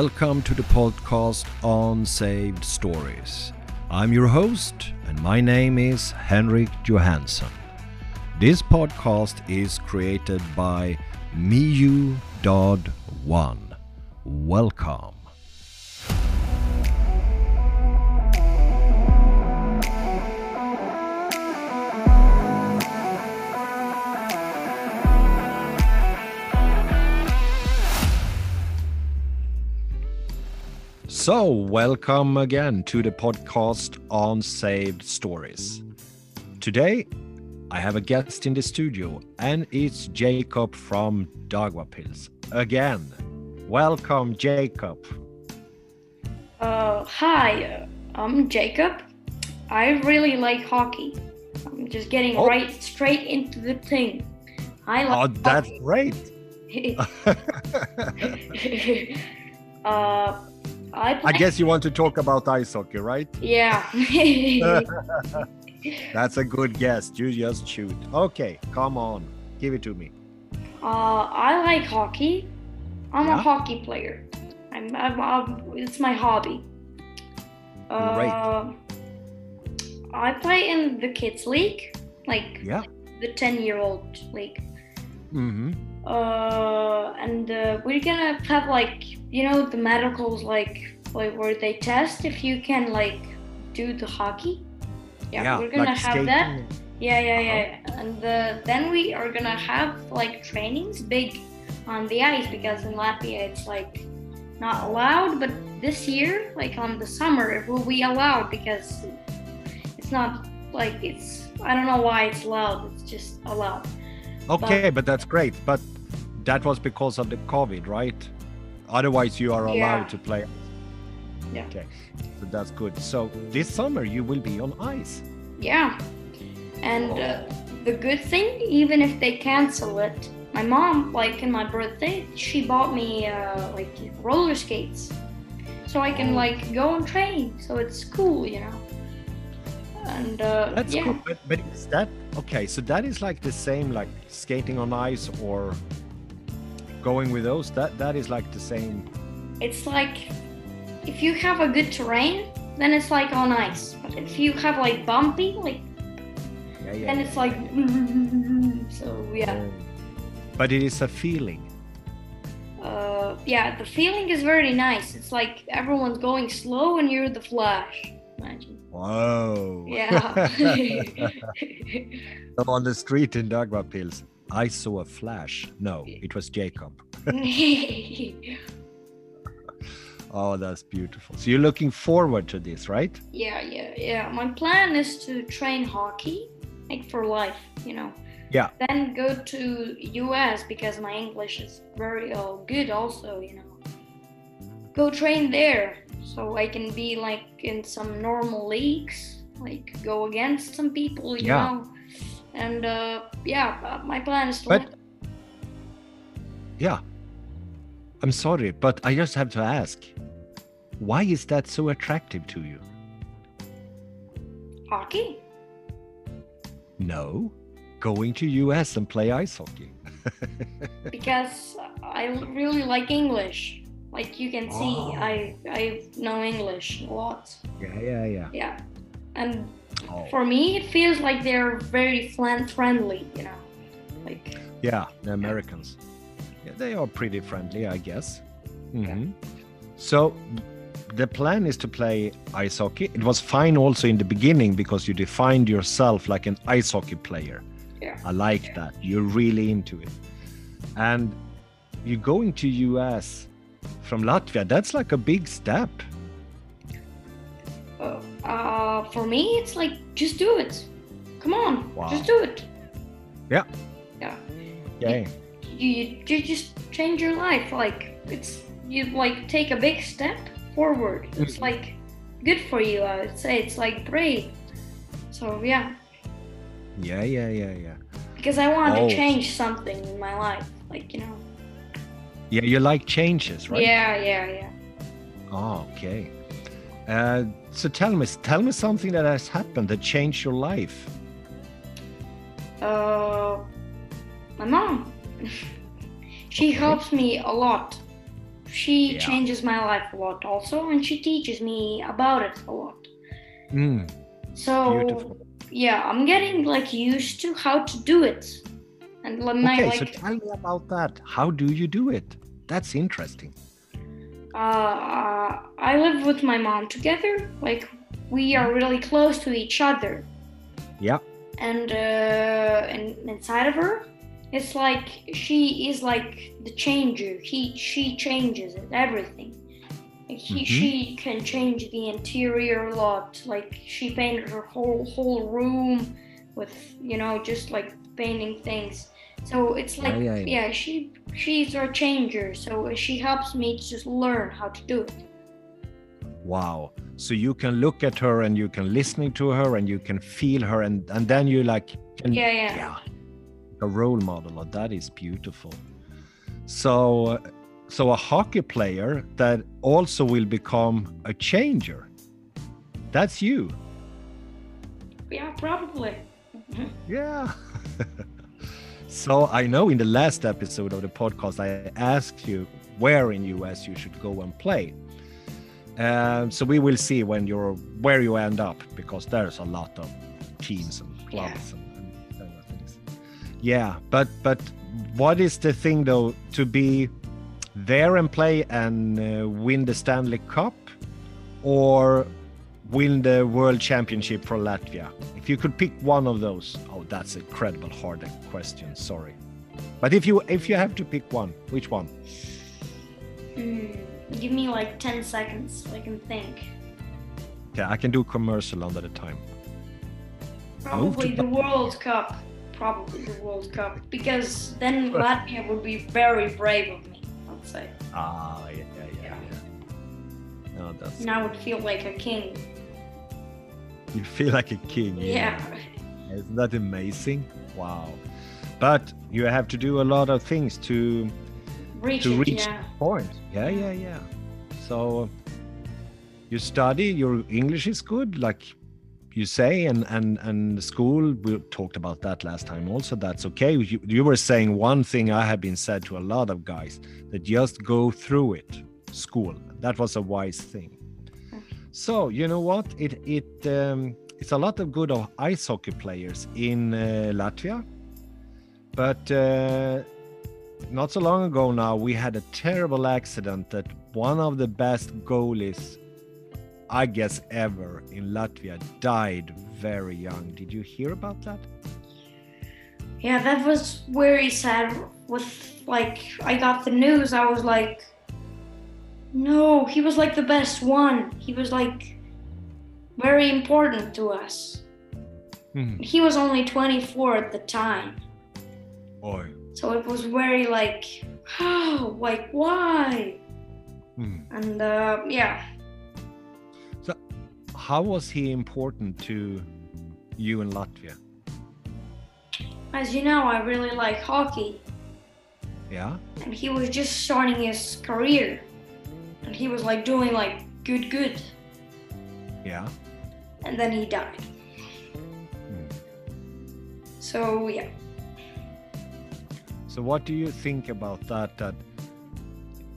welcome to the podcast Unsaved Stories. I'm your host, and my name is Henrik Johansson. This podcast is created by Miu Dodd One. Welcome. So, welcome again to the podcast Unsaved Stories. Today, I have a guest in the studio, and it's Jacob from Daugavpils again. Welcome, Jacob. Uh, hi, I'm Jacob. I really like hockey. I'm just getting Oh. right straight into the thing. I like. Oh, like that's hockey. great. uh, I. I guess you want to talk about ice hockey, right? Yeah. That's a good guess. You just shoot. Okay, come on. Give it to me. uh, I like hockey. I'm Yeah? a hockey player. I'm, I'm, I'm- it's my hobby. Uh, I play in the kids league, like Yeah. the 10 year old league. Mm-hmm. uh and uh, we're gonna have like you know the medicals like like where they test if you can like do the hockey yeah, we're gonna like have that skating. yeah yeah yeah and uh, then we are gonna have like trainings big on the ice because in latvia it's like not allowed but this year like on the summer it will be allowed because it's not like it's i don't know why it's allowed it's just allowed Okay, but that's great. But that was because of the COVID, right? Otherwise, you are allowed Yeah. to play. Yeah. Okay, so that's good. So this summer you will be on ice. Yeah. And uh, the good thing, even if they cancel it, my mom, like in my birthday, she bought me uh, like roller skates, so I can Oh. like go and train. So it's cool, you know. And uh, That's yeah, cool. But, but is that okay? So that is like the same, like skating on ice or going with those. That that is like the same. it's like if you have a good terrain, then it's like on ice. But if you have like bumpy, like Yeah, yeah. then yeah, it's like so yeah. But it is a feeling. uh, yeah, the feeling is very nice. It's like everyone's going slow and you're the Flash. Imagine. Whoa. Yeah. on the street in Daugavpils, I saw a flash. No, it was Jacob. Oh, that's beautiful. So you're looking forward to this, right? yeah, yeah, yeah. My plan is to train hockey, like for life, you know. Yeah. Then go to US because my English is very uh, good, also, you know. Go train there so I can be like in some normal leagues, like go against some people, you Yeah. know. And uh, yeah, uh, my plan is to. But- Yeah. I'm sorry, but I just have to ask why is that so attractive to you? hockey. No, going to US and play ice hockey. because I really like English. Like you can see, Oh. I I know English a lot. Yeah, yeah, yeah. Yeah, and Oh, for me, it feels like they're very friendly. You know, like yeah, the Americans. Yeah, they are pretty friendly, I guess. Mhm. So the plan is to play ice hockey. It was fine also in the beginning because you defined yourself like an ice hockey player. Yeah. I like that. You're really into it. And you're going to US from Latvia. That's like a big step. Uh, for me, it's like just do it. Come on, Wow. just do it. Yeah. Yeah. Okay. You, you you just change your life. Like it's you like take a big step forward. It's Mhm. like good for you. I would say it's like brave. So yeah. Yeah, yeah, yeah, yeah. because I want Oh. to change something in my life. Like, you know. Yeah, you like changes, right? Yeah, yeah, yeah. Oh, okay. Uh, so tell me, tell me something that has happened that changed your life. Uh, my mom. she helps me a lot. she Yeah. changes my life a lot also, and she teaches me about it a lot. Mm, So beautiful. yeah, I'm getting like used to how to do it, and like, my, Okay, so tell me about that. How do you do it? That's interesting. Uh, I live with my mom together. Like we are really close to each other. Yeah. And uh, and inside of her, it's like she is like the changer. He she changes it, everything. Like he, Mhm. she can change the interior a lot. Like she painted her whole whole room with you know just like painting things. So it's oh, like yeah, she she's our changer. So she helps me to just learn how to do it. Wow. So you can look at her and you can listening to her and you can feel her and and then you like can, Yeah, yeah. yeah a role model oh, that is beautiful so so a hockey player that also will become a changer that's you Yeah, probably. Yeah. So i know in the last episode of the podcast i asked you where in us you should go and play. Um, so we will see when you're where you end up because there's a lot of teams and clubs and, and kind things. Yeah but but what is the thing though to be there and play and uh, win the stanley cup? Or win the world championship for latvia if you could pick one of those oh that's a incredible hard question sorry but if you if you have to pick one which one Hmm. Give me like 10 seconds so I can think. okay i can do commercial under the time Probably the World Cup. Probably the World Cup. Because then Latvia would be very brave of me, I'd say. ah yeah yeah yeah, yeah. no that's And I would feel like a king. You feel like a king Yeah. Isn't that amazing? Wow. But you have to do a lot of things to Reach to it, reach yeah. the point. Yeah, yeah, yeah. So you study, your English is good, like you say, and and and school. We talked about that last time. Also, that's okay. You, you were saying one thing I have been said to a lot of guys that just go through it. School. That was a wise thing. So you know what? It it um, it's a lot of good of ice hockey players in uh, Latvia, but uh, not so long ago now we had a terrible accident that one of the best goalies, I guess ever in Latvia, died very young. Did you hear about that? Yeah, that was very sad. With like, I got the news. I was like, no, he was like the best one. He was like very important to us. Hmm. He was only 24 at the time. Boy. So it was very like, how? Like, why? Hmm. And uh, yeah, So, How was he important to you in Latvia? as you know, I really like hockey. Yeah. And he was just starting his career. And he was like doing like good, good. Yeah. And then he died. Hmm. So yeah. So what do you think about that? That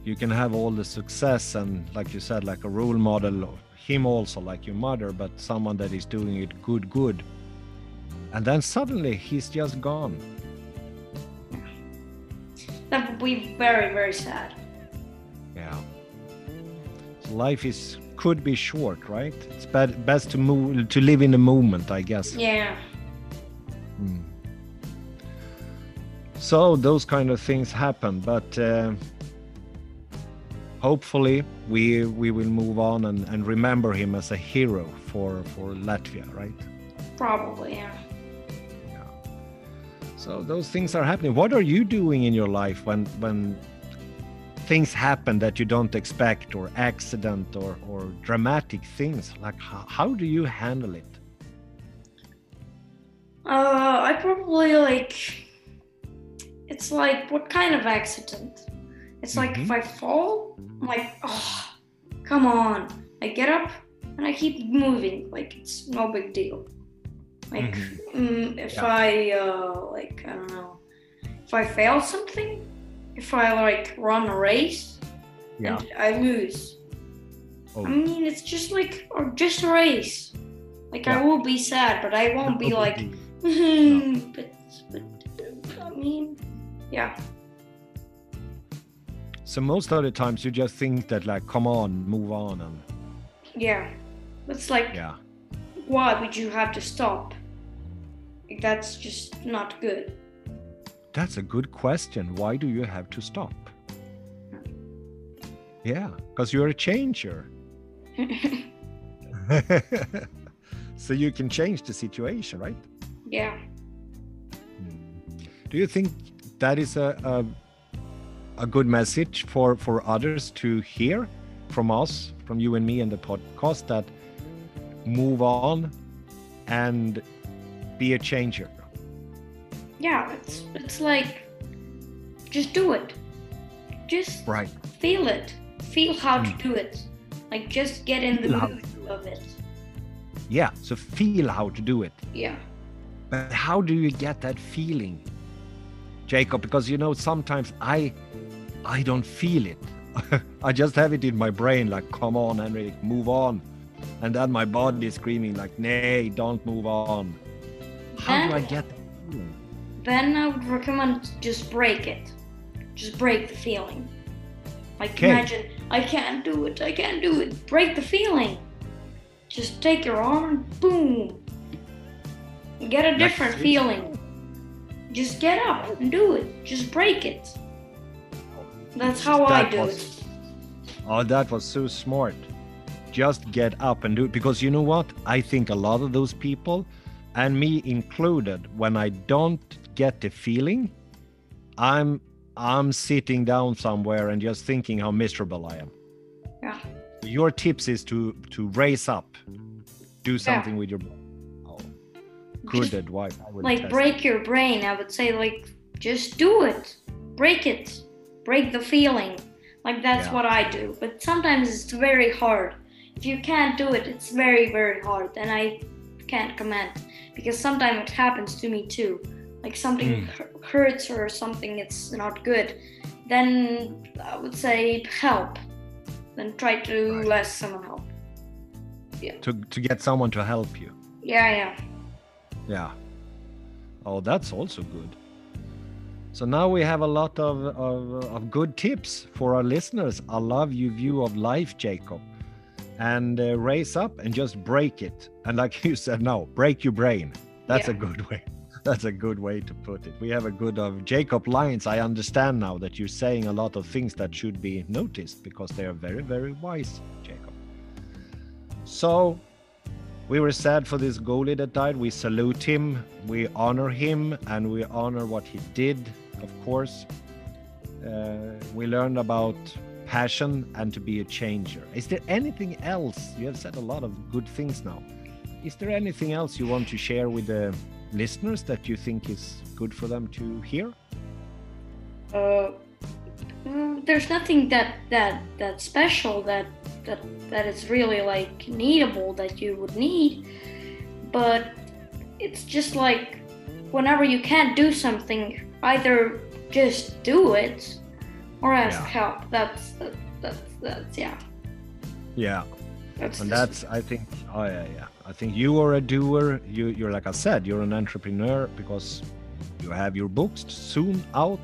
you can have all the success and, like you said, like a role model, him also like your mother, but someone that is doing it good, good, and then suddenly he's just gone. That would be very, very sad. Yeah. Life is could be short, right? It's bad, best to move to live in the moment, I guess. Yeah. Mm. So those kind of things happen, but uh, hopefully we we will move on and, and remember him as a hero for for Latvia, right? Probably, yeah. So those things are happening. What are you doing in your life when when things happen that you don't expect, or accident, or or dramatic things? Like how, how do you handle it? Uh, I probably like. It's like what kind of accident? It's like if I fall, I'm like, oh, come on. I get up and I keep moving, like it's no big deal. Like mm, if Yeah. I uh, like I don't know, if I fail something, if I like run a race, Yeah. and I lose. Oh. I mean, it's just like or just a race. Like I will be sad, but I won't be like. no. but, but I mean, yeah, So most of the times you just think that like, come on, move on, and yeah. It's like, yeah, why would you have to stop? Like, that's just not good. That's a good question. Why do you have to stop? Yeah, because you're a changer. so you can change the situation, right? yeah, hmm. Do you think that is a, a a good message for for others to hear from us, from you and me and the podcast that move on and be a changer? Yeah. It's it's like, just do it. Just Right. feel it. Feel how to Mm. do it. Like just get in the Feel how mood to do it. of it. Yeah. So feel how to do it. Yeah. But how do you get that feeling, Jacob? Because you know sometimes I I don't feel it. I just have it in my brain, like, come on, Henrik, move on. And then my body is screaming like, nay, don't move on. How do I get that feeling? Then I would recommend just break it. Just break the feeling. Like Okay. imagine I can't do it, I can't do it. Break the feeling. Just take your arm and boom. Get a different feeling. Just get up and do it. Just break it. That's how I do was- it. Oh, that was so smart. Just get up and do it. Because you know what? I think a lot of those people, and me included, when I don't get the feeling, I'm I'm sitting down somewhere and just thinking how miserable I am. Yeah. Your tips is to to raise up, do something with your oh, good Just, advice. Like break your brain. I would say like just do it. Break it. Break the feeling. Like that's Yeah. what I do. But sometimes it's very hard. If you can't do it, it's very very hard. And I can't comment because sometimes it happens to me too. Like something Mm. hu- hurts or something it's not good. Then I would say help. Then try to Right. let someone help. Yeah. to to get someone to help you. Yeah, yeah. Yeah. Oh, that's also good. So now we have a lot of, of, of good tips for our listeners. I love your view of life, Jacob. And uh, raise up and just break it. And like you said, no, break your brain. That's a good way. That's a good way to put it. We have a good of Jacob lines. I understand now that you're saying a lot of things that should be noticed because they are very, very wise, Jacob. So we were sad for this goalie that died. We salute him, we honor him, and we honor what he did, of course. Uh, we learned about passion and to be a changer. Is there anything else? You have said a lot of good things now. Is there anything else you want to share with the listeners that you think is good for them to hear? uh, mm, there's nothing that that that's special that that that is really like needable that you would need but it's just like whenever you can't do something either just do it or ask Yeah. help that's that, that's that's yeah Yeah. that's and that's i think oh yeah yeah i think you are a doer. You you're like i said you're an entrepreneur because you have your books soon out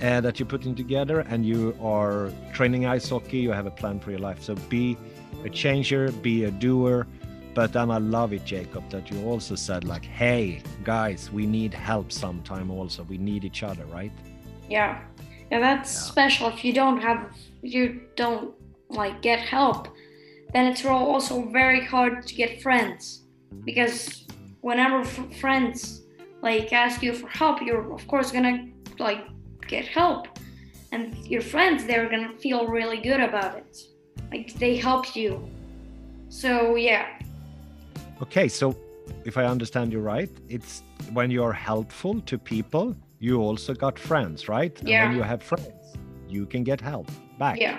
uh, that you're putting together and you are training ice hockey. You have a plan for your life. So be a changer be a doer. But then i love it jacob that you also said like hey guys we need help sometime also. We need each other right? Yeah. Yeah that's Yeah. special. If you don't have you don't like get help then it's also very hard to get friends because whenever f- friends like ask you for help you're of course gonna like get help and your friends they're gonna feel really good about it like they helped you so yeah Okay, so if I understand you right, it's when you're helpful to people, you also got friends, right? yeah. And when you have friends, you can get help back. yeah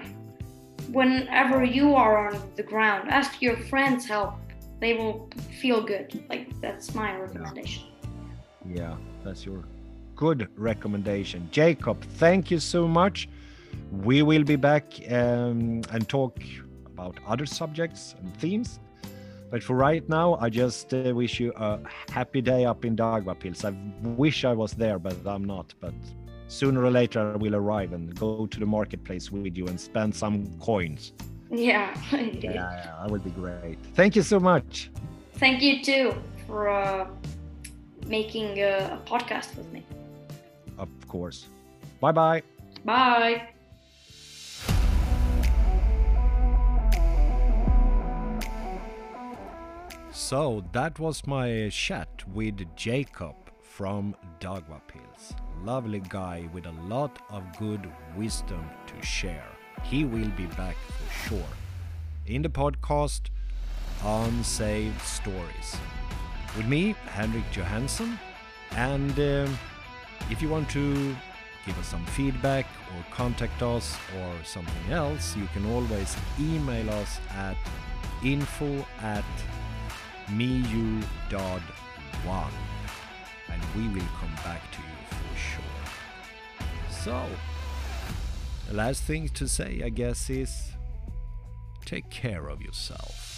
whenever you are on the ground ask your friends help they will feel good like that's my recommendation Yeah, that's your good recommendation. Jacob, thank you so much We will be back um, and talk about other subjects and themes. But for right now, I just uh, wish you a happy day up in Daugavpils. I wish I was there, but I'm not. But sooner or later, I will arrive and go to the marketplace with you and spend some coins. Yeah, yeah, yeah, that would be great. Thank you so much. Thank you too for uh, making a, a podcast with me. Of course. Bye bye. Bye. So that was my chat with Jacob from Daugavpils. Lovely guy with a lot of good wisdom to share. He will be back for sure in the podcast Unsaved Stories with me, Henrik Johansson. And um, if you want to give us some feedback or contact us or something else, you can always email us at info at miu.one and we will come back to you for sure. So, the last thing to say, I guess, is take care of yourself.